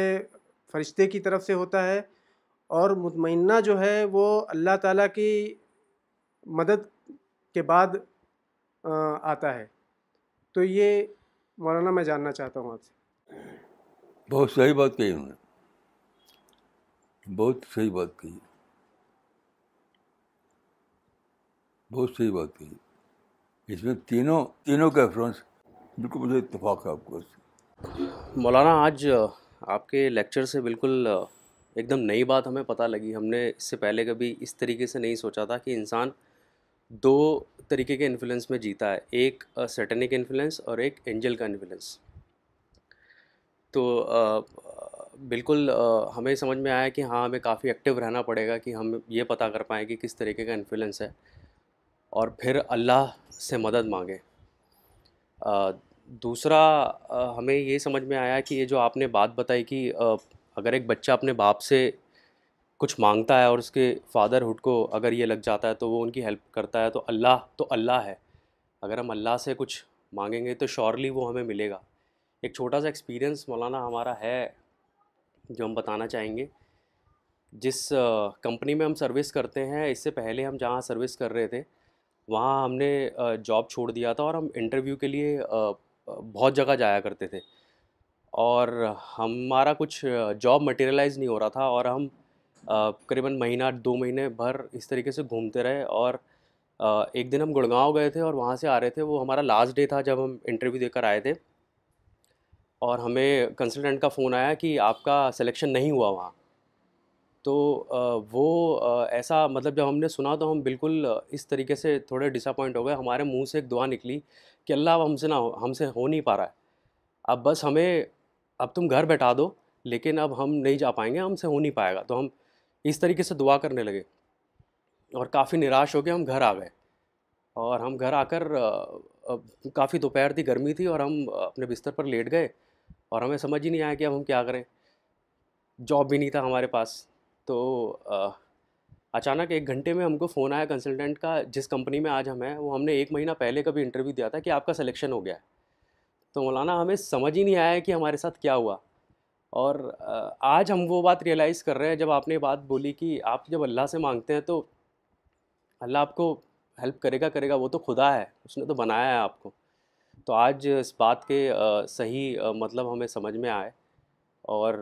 فرشتے کی طرف سے ہوتا ہے اور مطمئنہ جو ہے وہ اللہ تعالیٰ کی مدد کے بعد آتا ہے تو یہ مولانا میں جاننا چاہتا ہوں آپ سے بہت صحیح بات کہی انہوں نے بہت صحیح بات کہی بہت صحیح بات کہی اس میں تینوں تینوں کا بالکل مجھے اتفاق ہے آپ کو مولانا آج آپ کے لیکچر سے بالکل ایک دم نئی بات ہمیں پتہ لگی ہم نے اس سے پہلے کبھی اس طریقے سے نہیں سوچا تھا کہ انسان دو طریقے کے انفلوئنس میں جیتا ہے ایک سیٹنک انفلوئنس اور ایک اینجل کا انفلوئنس تو بالکل ہمیں سمجھ میں آیا کہ ہاں ہمیں کافی ایکٹیو رہنا پڑے گا کہ ہم یہ پتا کر پائیں کہ کس طریقے کا انفلوئنس ہے اور پھر اللہ سے مدد مانگیں دوسرا ہمیں یہ سمجھ میں آیا کہ یہ جو آپ نے بات بتائی کہ اگر ایک بچہ اپنے باپ سے کچھ مانگتا ہے اور اس کے فادر ہڈ کو اگر یہ لگ جاتا ہے تو وہ ان کی ہیلپ کرتا ہے تو اللہ تو اللہ ہے اگر ہم اللہ سے کچھ مانگیں گے تو شورلی وہ ہمیں ملے گا ایک چھوٹا سا ایکسپیرئنس مولانا ہمارا ہے جو ہم بتانا چاہیں گے جس کمپنی میں ہم سروس کرتے ہیں اس سے پہلے ہم جہاں سروس کر رہے تھے وہاں ہم نے جاب چھوڑ دیا تھا اور ہم انٹرویو کے لیے بہت جگہ جایا کرتے تھے اور ہمارا کچھ جاب مٹیریلائز نہیں ہو رہا تھا اور ہم قریباً مہینہ دو مہینے بھر اس طریقے سے گھومتے رہے اور ایک دن ہم گڑگاؤں گئے تھے اور وہاں سے آ رہے تھے وہ ہمارا لاسٹ ڈے تھا جب ہم انٹرویو دے کر آئے تھے اور ہمیں کنسلٹنٹ کا فون آیا کہ آپ کا سلیکشن نہیں ہوا وہاں تو وہ ایسا مطلب جب ہم نے سنا تو ہم بالکل اس طریقے سے تھوڑے ڈس اپوائنٹ ہو گئے ہمارے منہ سے ایک دعا نکلی کہ اللہ اب ہم سے نہ ہو ہم سے ہو نہیں پا رہا ہے اب بس ہمیں اب تم گھر بیٹھا دو لیکن اب ہم نہیں جا پائیں گے ہم سے ہو نہیں پائے گا تو ہم اس طریقے سے دعا کرنے لگے اور کافی نراش ہو گیا ہم گھر آ گئے اور ہم گھر آ کر کافی دوپہر تھی گرمی تھی اور ہم اپنے بستر پر لیٹ گئے اور ہمیں سمجھ ہی نہیں آیا کہ اب ہم کیا کریں جاب بھی نہیں تھا ہمارے پاس تو اچانک ایک گھنٹے میں ہم کو فون آیا کنسلٹنٹ کا جس کمپنی میں آج ہم ہیں وہ ہم نے ایک مہینہ پہلے کبھی انٹرویو دیا تھا کہ آپ کا سلیکشن ہو گیا ہے تو مولانا ہمیں سمجھ ہی نہیں آیا کہ ہمارے ساتھ کیا ہوا اور آج ہم وہ بات ریئلائز کر رہے ہیں جب آپ نے بات بولی کہ آپ جب اللہ سے مانگتے ہیں تو اللہ آپ کو ہیلپ کرے گا کرے گا وہ تو خدا ہے اس نے تو بنایا ہے آپ کو تو آج اس بات کے صحیح مطلب ہمیں سمجھ میں آئے اور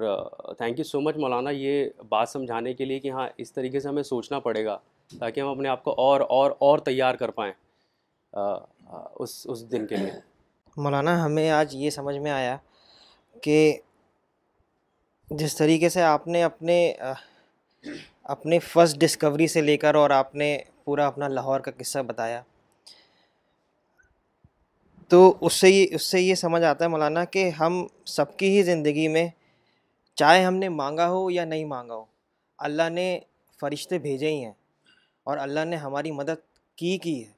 تھینک یو سو مچ مولانا یہ بات سمجھانے کے لیے کہ ہاں اس طریقے سے ہمیں سوچنا پڑے گا تاکہ ہم اپنے آپ کو اور اور اور تیار کر پائیں اس اس دن کے لیے مولانا ہمیں آج یہ سمجھ میں آیا کہ جس طریقے سے آپ نے اپنے اپنے فرسٹ ڈسکوری سے لے کر اور آپ نے پورا اپنا لاہور کا قصہ بتایا تو اس سے یہ اس سے یہ سمجھ آتا ہے مولانا کہ ہم سب کی ہی زندگی میں چاہے ہم نے مانگا ہو یا نہیں مانگا ہو اللہ نے فرشتے بھیجے ہی ہیں اور اللہ نے ہماری مدد کی کی ہے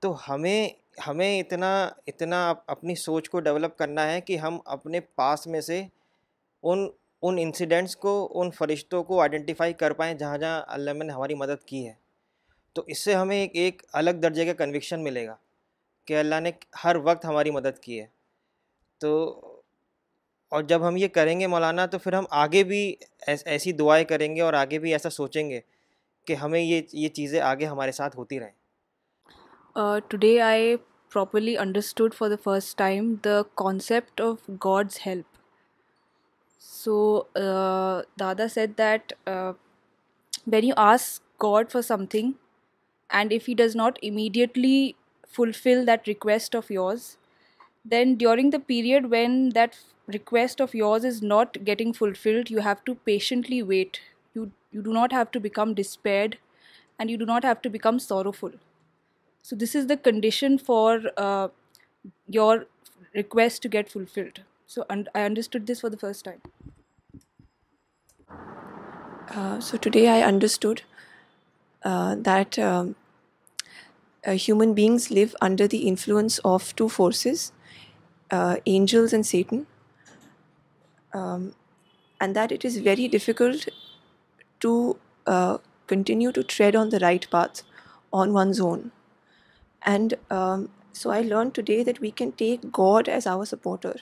تو ہمیں ہمیں اتنا اتنا اپنی سوچ کو ڈیولپ کرنا ہے کہ ہم اپنے پاس میں سے ان ان انسیڈنٹس کو ان فرشتوں کو آئیڈینٹیفائی کر پائیں جہاں جہاں علامہ نے ہماری مدد کی ہے تو اس سے ہمیں ایک ایک الگ درجے کا کنوکشن ملے گا کہ اللہ نے ہر وقت ہماری مدد کی ہے تو اور جب ہم یہ کریں گے مولانا تو پھر ہم آگے بھی ایسی دعائیں کریں گے اور آگے بھی ایسا سوچیں گے کہ ہمیں یہ یہ چیزیں آگے ہمارے ساتھ ہوتی رہیں today I properly understood for the first time the concept of God's help So uh, Dada said that uh, when you ask God for something and if he does not immediately fulfill that request of yours, then during the period when that request of yours is not getting fulfilled, you have to patiently wait. You do not have to become despaired and you do not have to become sorrowful. So this is the condition for uh, your request to get fulfilled. So I understood this for the first time. Uh, so today I understood uh, that um, uh, human beings live under the influence of two forces, angels and Satan, um, and that it is very difficult to continue to tread on the right path on one's own. And um, so I learned today that we can take God as our supporter.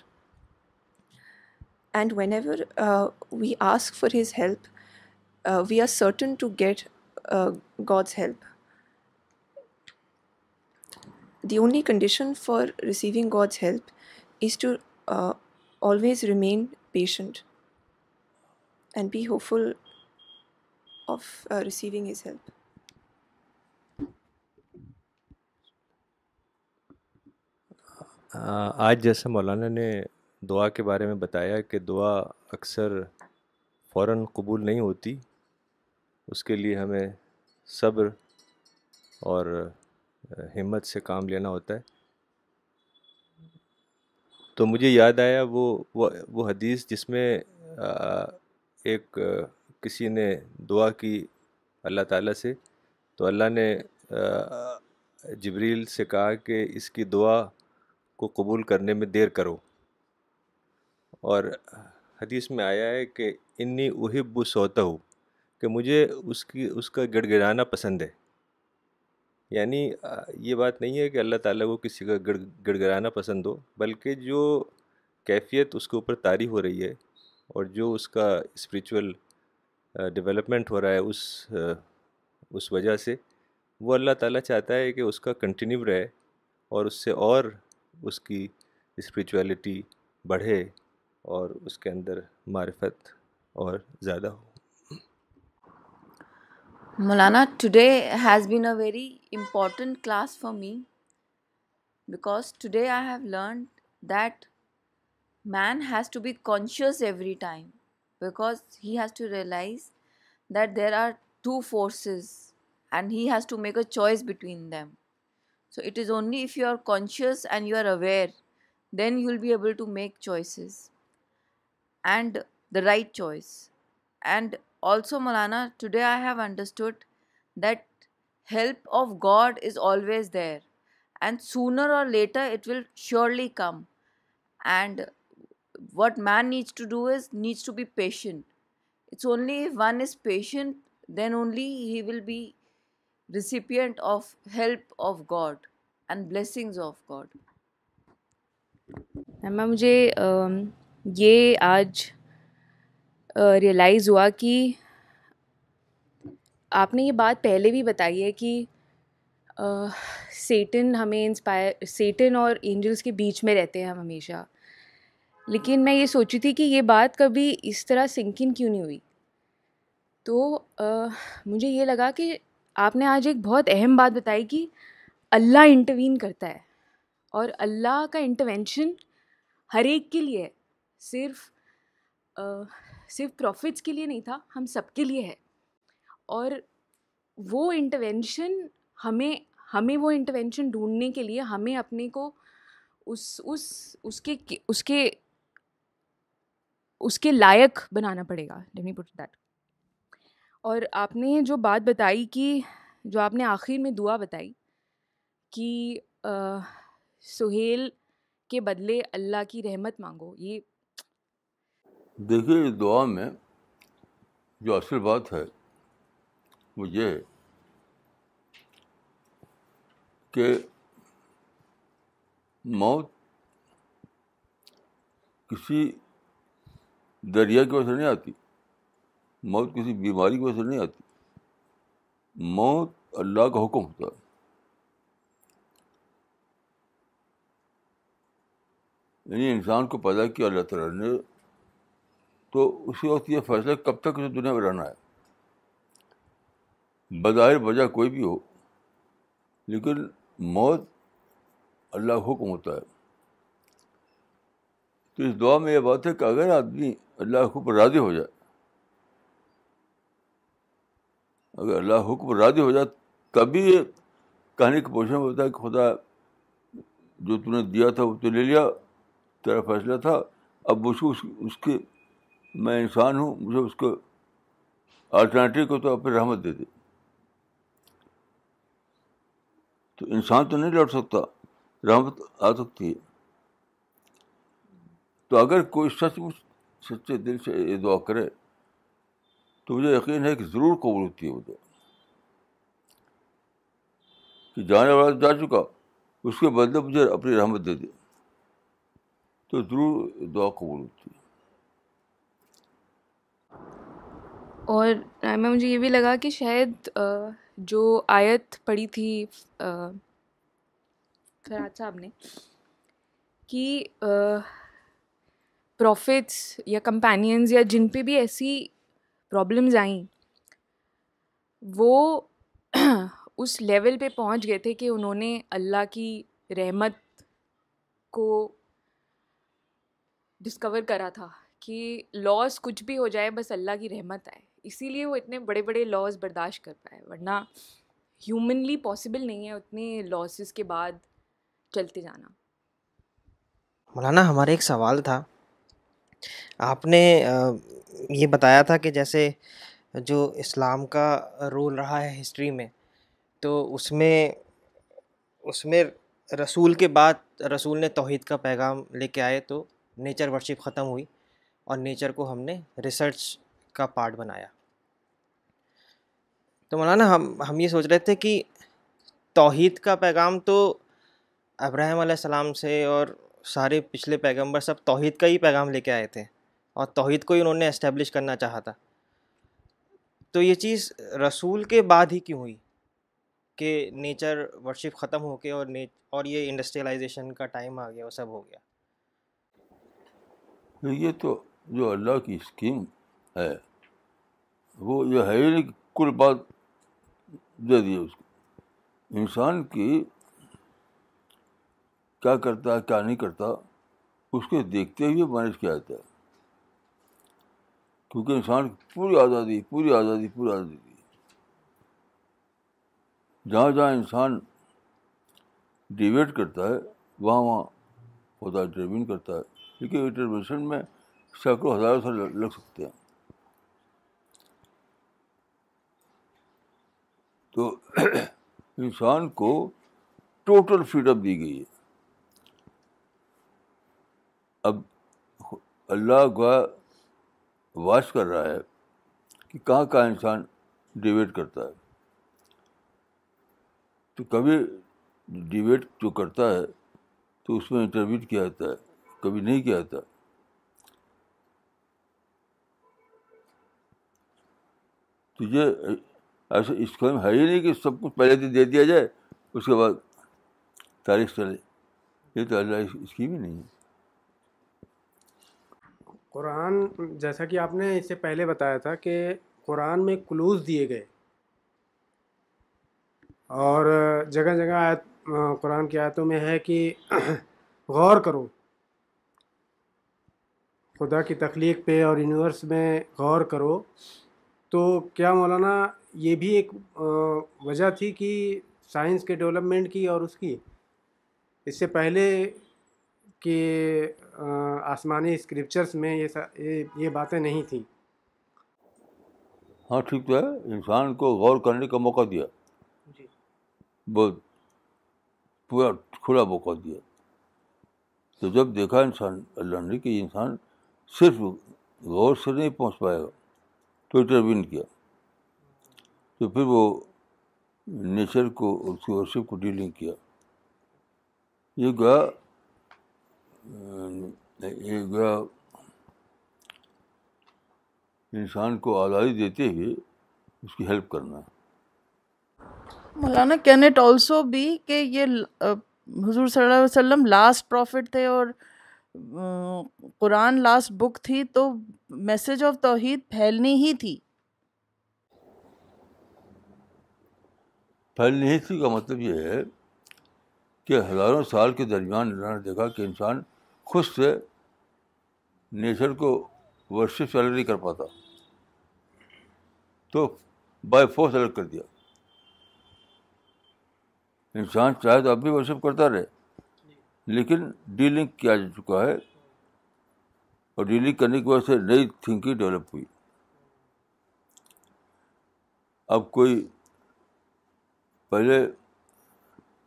And whenever we ask for His help, we are certain to get God's help the only condition for receiving God's help is to always remain patient and be hopeful of receiving his help آج جیسے مولانا نے دعا کے بارے میں بتایا کہ دعا اکثر فوراً قبول نہیں ہوتی اس کے لیے ہمیں صبر اور ہمت سے کام لینا ہوتا ہے تو مجھے یاد آیا وہ وہ حدیث جس میں ایک کسی نے دعا کی اللہ تعالیٰ سے تو اللہ نے جبریل سے کہا کہ اس کی دعا کو قبول کرنے میں دیر کرو اور حدیث میں آیا ہے کہ انی اہب سوتا ہوں کہ مجھے اس کی اس کا گڑ گڑانا پسند ہے یعنی یہ بات نہیں ہے کہ اللہ تعالیٰ کو کسی کا گڑ گڑ گڑانا پسند ہو بلکہ جو کیفیت اس کے اوپر طاری ہو رہی ہے اور جو اس کا اسپریچول ڈیولپمنٹ ہو رہا ہے اس اس وجہ سے وہ اللہ تعالیٰ چاہتا ہے کہ اس کا کنٹینیو رہے اور اس سے اور اس کی اسپریچویلٹی بڑھے اور اس کے اندر معرفت اور زیادہ ہو Molana, today has been a very important class for me because today I have learned that man has to be conscious every time because he has to realize that there are two forces and he has to make a choice between them. So it is only if you are conscious and you are aware, then you will be able to make choices and the right choice. And also Maulana today I have understood that help of God is always there and sooner or later it will surely come and what man needs to do is needs to be patient it's only if one is patient then only he will be recipient of help of God and blessings of God میں مجھے یہ آج realise ہوا کہ آپ نے یہ بات پہلے بھی بتائی ہے کہ سیٹن ہمیں انسپائر سیٹن اور اینجلس کے بیچ میں رہتے ہیں ہم ہمیشہ لیکن میں یہ سوچی تھی کہ یہ بات کبھی اس طرح سنکن کیوں نہیں ہوئی تو مجھے یہ لگا کہ آپ نے آج ایک بہت اہم بات بتائی کہ اللہ انٹروین کرتا ہے اور اللہ کا انٹروینشن ہر ایک کے لیے صرف صرف پروفٹس کے لیے نہیں تھا ہم سب کے لیے ہے اور وہ انٹرونشن ہمیں ہمیں وہ انٹرونشن ڈھونڈنے کے لیے ہمیں اپنے کو اس اس اس کے اس کے اس کے لائق بنانا پڑے گا ڈیمی پٹ دیٹ اور آپ نے جو بات بتائی کہ جو آپ نے آخر میں دعا بتائی کہ سہیل کے بدلے اللہ کی رحمت مانگو یہ دیکھیے اس دعا میں جو اصل بات ہے وہ یہ ہے کہ موت کسی دریا کی وجہ سے نہیں آتی موت کسی بیماری کی وجہ سے نہیں آتی موت اللہ کا حکم ہوتا ہے یعنی انسان کو پتا کیا اللہ تعالیٰ نے تو اسی وقت یہ فیصلہ کب تک اسے دنیا میں رہنا ہے بظاہر وجہ کوئی بھی ہو لیکن موت اللہ حکم ہوتا ہے تو اس دعا میں یہ بات ہے کہ اگر آدمی اللہ حکم راضی ہو جائے اگر اللہ حکم راضی ہو جائے تبھی یہ کہانی کی پوچھنے میں ہے کہ خدا جو تم نے دیا تھا وہ تو لے لیا تیرا فیصلہ تھا اب اس کے میں انسان ہوں مجھے اس کو آلٹرنیٹو کو تو اپنی رحمت دے دے تو انسان تو نہیں لڑ سکتا رحمت آ سکتی ہے تو اگر کوئی سچ مچ سچے دل سے یہ دعا کرے تو مجھے یقین ہے کہ ضرور قبول ہوتی ہے وہ دعا کہ جانے والا جا چکا اس کے بدلے مجھے اپنی رحمت دے دے تو ضرور دعا قبول ہوتی ہے اور میں مجھے یہ بھی لگا کہ شاید جو آیت پڑی تھی فراد صاحب نے کہ پروفٹس یا کمپینینز یا جن پہ بھی ایسی پرابلمز آئیں وہ <clears throat> اس لیول پہ پہنچ گئے تھے کہ انہوں نے اللہ کی رحمت کو ڈسکور کرا تھا کہ لاس کچھ بھی ہو جائے بس اللہ کی رحمت آئے اسی لیے وہ اتنے بڑے بڑے لاس برداشت کر پائے ورنہ ہیومنلی پاسبل نہیں ہے اتنے لاسز کے بعد چلتے جانا مولانا ہمارا ایک سوال تھا آپ نے یہ بتایا تھا کہ جیسے جو اسلام کا رول رہا ہے ہسٹری میں تو اس میں اس میں رسول کے بعد رسول نے توحید کا پیغام لے کے آئے تو نیچر ورشپ ختم ہوئی اور نیچر کو ہم نے ریسرچ کا پارٹ بنایا تو مولانا ہم ہم یہ سوچ رہے تھے کہ توحید کا پیغام تو ابراہیم علیہ السلام سے اور سارے پچھلے پیغمبر سب توحید کا ہی پیغام لے کے آئے تھے اور توحید کو ہی انہوں نے اسٹیبلش کرنا چاہا تھا تو یہ چیز رسول کے بعد ہی کیوں ہوئی کہ نیچر ورشپ ختم ہو کے اور اور یہ انڈسٹریلائزیشن کا ٹائم آ گیا وہ سب ہو گیا یہ تو جو اللہ کی اسکیم ہے وہ یہ ہے ہی یعنی نہیں کہ کل بات دے دیے اس کو انسان کی کیا کرتا ہے کیا نہیں کرتا اس کے دیکھتے ہوئے مینج کیا جاتا ہے کیونکہ انسان پوری آزادی پوری آزادی پوری آزادی جہاں جہاں انسان ڈیویٹ کرتا ہے وہاں وہاں ہوتا ہے انٹرویو کرتا ہے لیکن انٹرویشن میں سینکڑوں ہزاروں سے لگ سکتے ہیں تو <clears throat> انسان کو ٹوٹل فیڈ اپ دی گئی ہے اب اللہ کا واش کر رہا ہے کہ کہاں کہاں انسان ڈیویٹ کرتا ہے تو کبھی ڈیویٹ جو کرتا ہے تو اس میں انٹرویو کیا جاتا ہے کبھی نہیں کیا جاتا تو یہ ایسا اس کو ہے ہی نہیں کہ سب کچھ پہلے دن دے دیا جائے اس کے بعد تاریخ چلے یہ اللہ اس کی بھی نہیں ہے قرآن جیسا کہ آپ نے اس سے پہلے بتایا تھا کہ قرآن میں کلوز دیے گئے اور جگہ جگہ آیت قرآن کی آیتوں میں ہے کہ <coughs> غور کرو خدا کی تخلیق پہ اور یونیورس میں غور کرو تو کیا مولانا یہ بھی ایک وجہ تھی کہ سائنس کے ڈیولپمنٹ کی اور اس کی اس سے پہلے کہ آسمانی اسکرپچرس میں یہ باتیں نہیں تھیں ہاں ٹھیک تو ہے انسان کو غور کرنے کا موقع دیا جی بہت پورا کھلا موقع دیا تو جب دیکھا انسان اللہ نے کہ انسان صرف غور سے نہیں پہنچ پائے گا تو پھر وہ نیچر کو اس کی ورشپ کو ڈیلنگ کیا یہ گیا گیا یہ انسان کو آزادی دیتے ہوئے اس کی ہیلپ کرنا مولانا کینٹ آلسو بی کہ یہ حضور صلی اللہ علیہ وسلم لاسٹ پروفٹ تھے اور قرآن لاسٹ بک تھی تو میسج آف توحید پھیلنی ہی تھی پھیلنی ہی تھی کا مطلب یہ ہے کہ ہزاروں سال کے درمیان نے دیکھا کہ انسان خود سے نیچر کو ورشپ نہیں کر پاتا تو بائی فورس الگ کر دیا انسان چاہے تو اب بھی ورشپ کرتا رہے لیکن ڈیلنگ کیا جا چکا ہے اور ڈیلنگ کرنے کی وجہ سے نئی تھنکنگ ڈیولپ ہوئی اب کوئی پہلے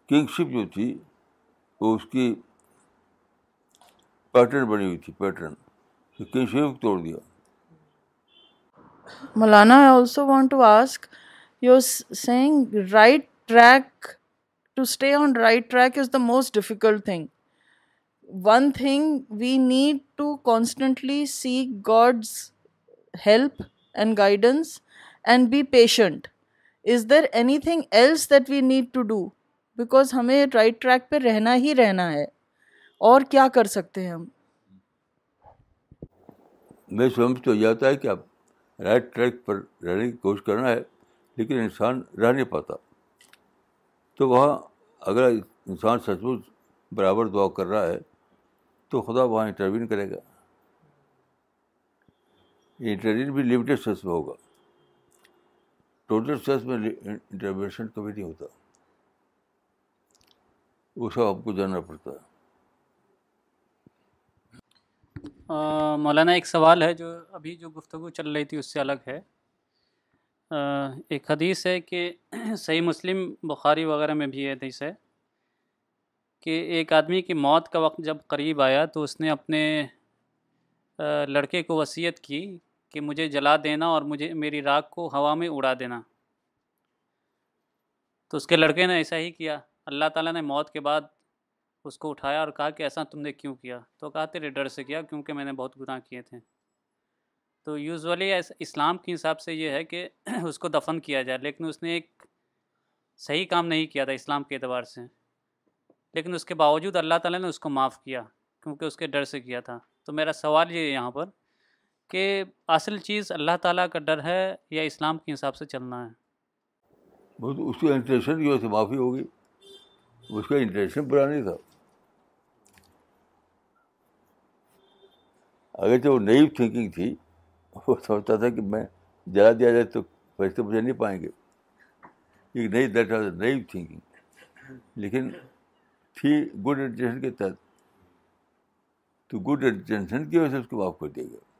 کنگ شپ جو تھی وہ اس کی پیٹرن بنی ہوئی تھی پیٹرن کنگ شپ توڑ دیا Maulana I also want to ask sing right track to stay on right track is the most difficult thing one thing we need to constantly see God's help and guidance and be patient is there anything else that we need to do because ہمیں right track پہ رہنا ہی رہنا ہے اور کیا کر سکتے ہیں ہم میں سمجھ تو آتا ہے کہ اب رائٹ ٹریک پر رہنے کی کوشش کرنا ہے لیکن انسان رہ نہیں پاتا تو وہاں اگر انسان سچ مچ برابر دعا کر رہا ہے تو خدا وہاں انٹروین کرے گا انٹروین بھی لمیٹیڈ سینس میں ہوگا ٹوٹل سینس میں انٹرویشن کبھی نہیں ہوتا وہ سب آپ کو جاننا پڑتا ہے مولانا ایک سوال ہے جو ابھی جو گفتگو چل رہی تھی اس سے الگ ہے ایک حدیث ہے کہ صحیح مسلم بخاری وغیرہ میں بھی حدیث ہے کہ ایک آدمی کی موت کا وقت جب قریب آیا تو اس نے اپنے لڑکے کو وصیت کی کہ مجھے جلا دینا اور مجھے میری راگ کو ہوا میں اڑا دینا تو اس کے لڑکے نے ایسا ہی کیا اللہ تعالیٰ نے موت کے بعد اس کو اٹھایا اور کہا کہ ایسا تم نے کیوں کیا تو کہا تیرے ڈر سے کیا کیونکہ میں نے بہت گناہ کیے تھے تو یوزولی اسلام کے حساب سے یہ ہے کہ <clears throat> اس کو دفن کیا جائے لیکن اس نے ایک صحیح کام نہیں کیا تھا اسلام کے اعتبار سے لیکن اس کے باوجود اللہ تعالیٰ نے اس کو معاف کیا کیونکہ اس کے ڈر سے کیا تھا تو میرا سوال یہ یہاں پر کہ اصل چیز اللہ تعالیٰ کا ڈر ہے یا اسلام کے حساب سے چلنا ہے بہت اس معافی ہوگی اس کا انٹینشن برا نہیں تھا اگر جو نئی تھنکنگ تھی وہ سمجھتا تھا کہ میں جلا دیا جائے تو فرشتے مجھے نہیں پائیں گے ایک نئی دیٹ واز نئی تھنکنگ لیکن تھی گڈ انٹینشن کے تحت تو گڈ انٹینشن کی وجہ سے اس کو معاف کر دیا گیا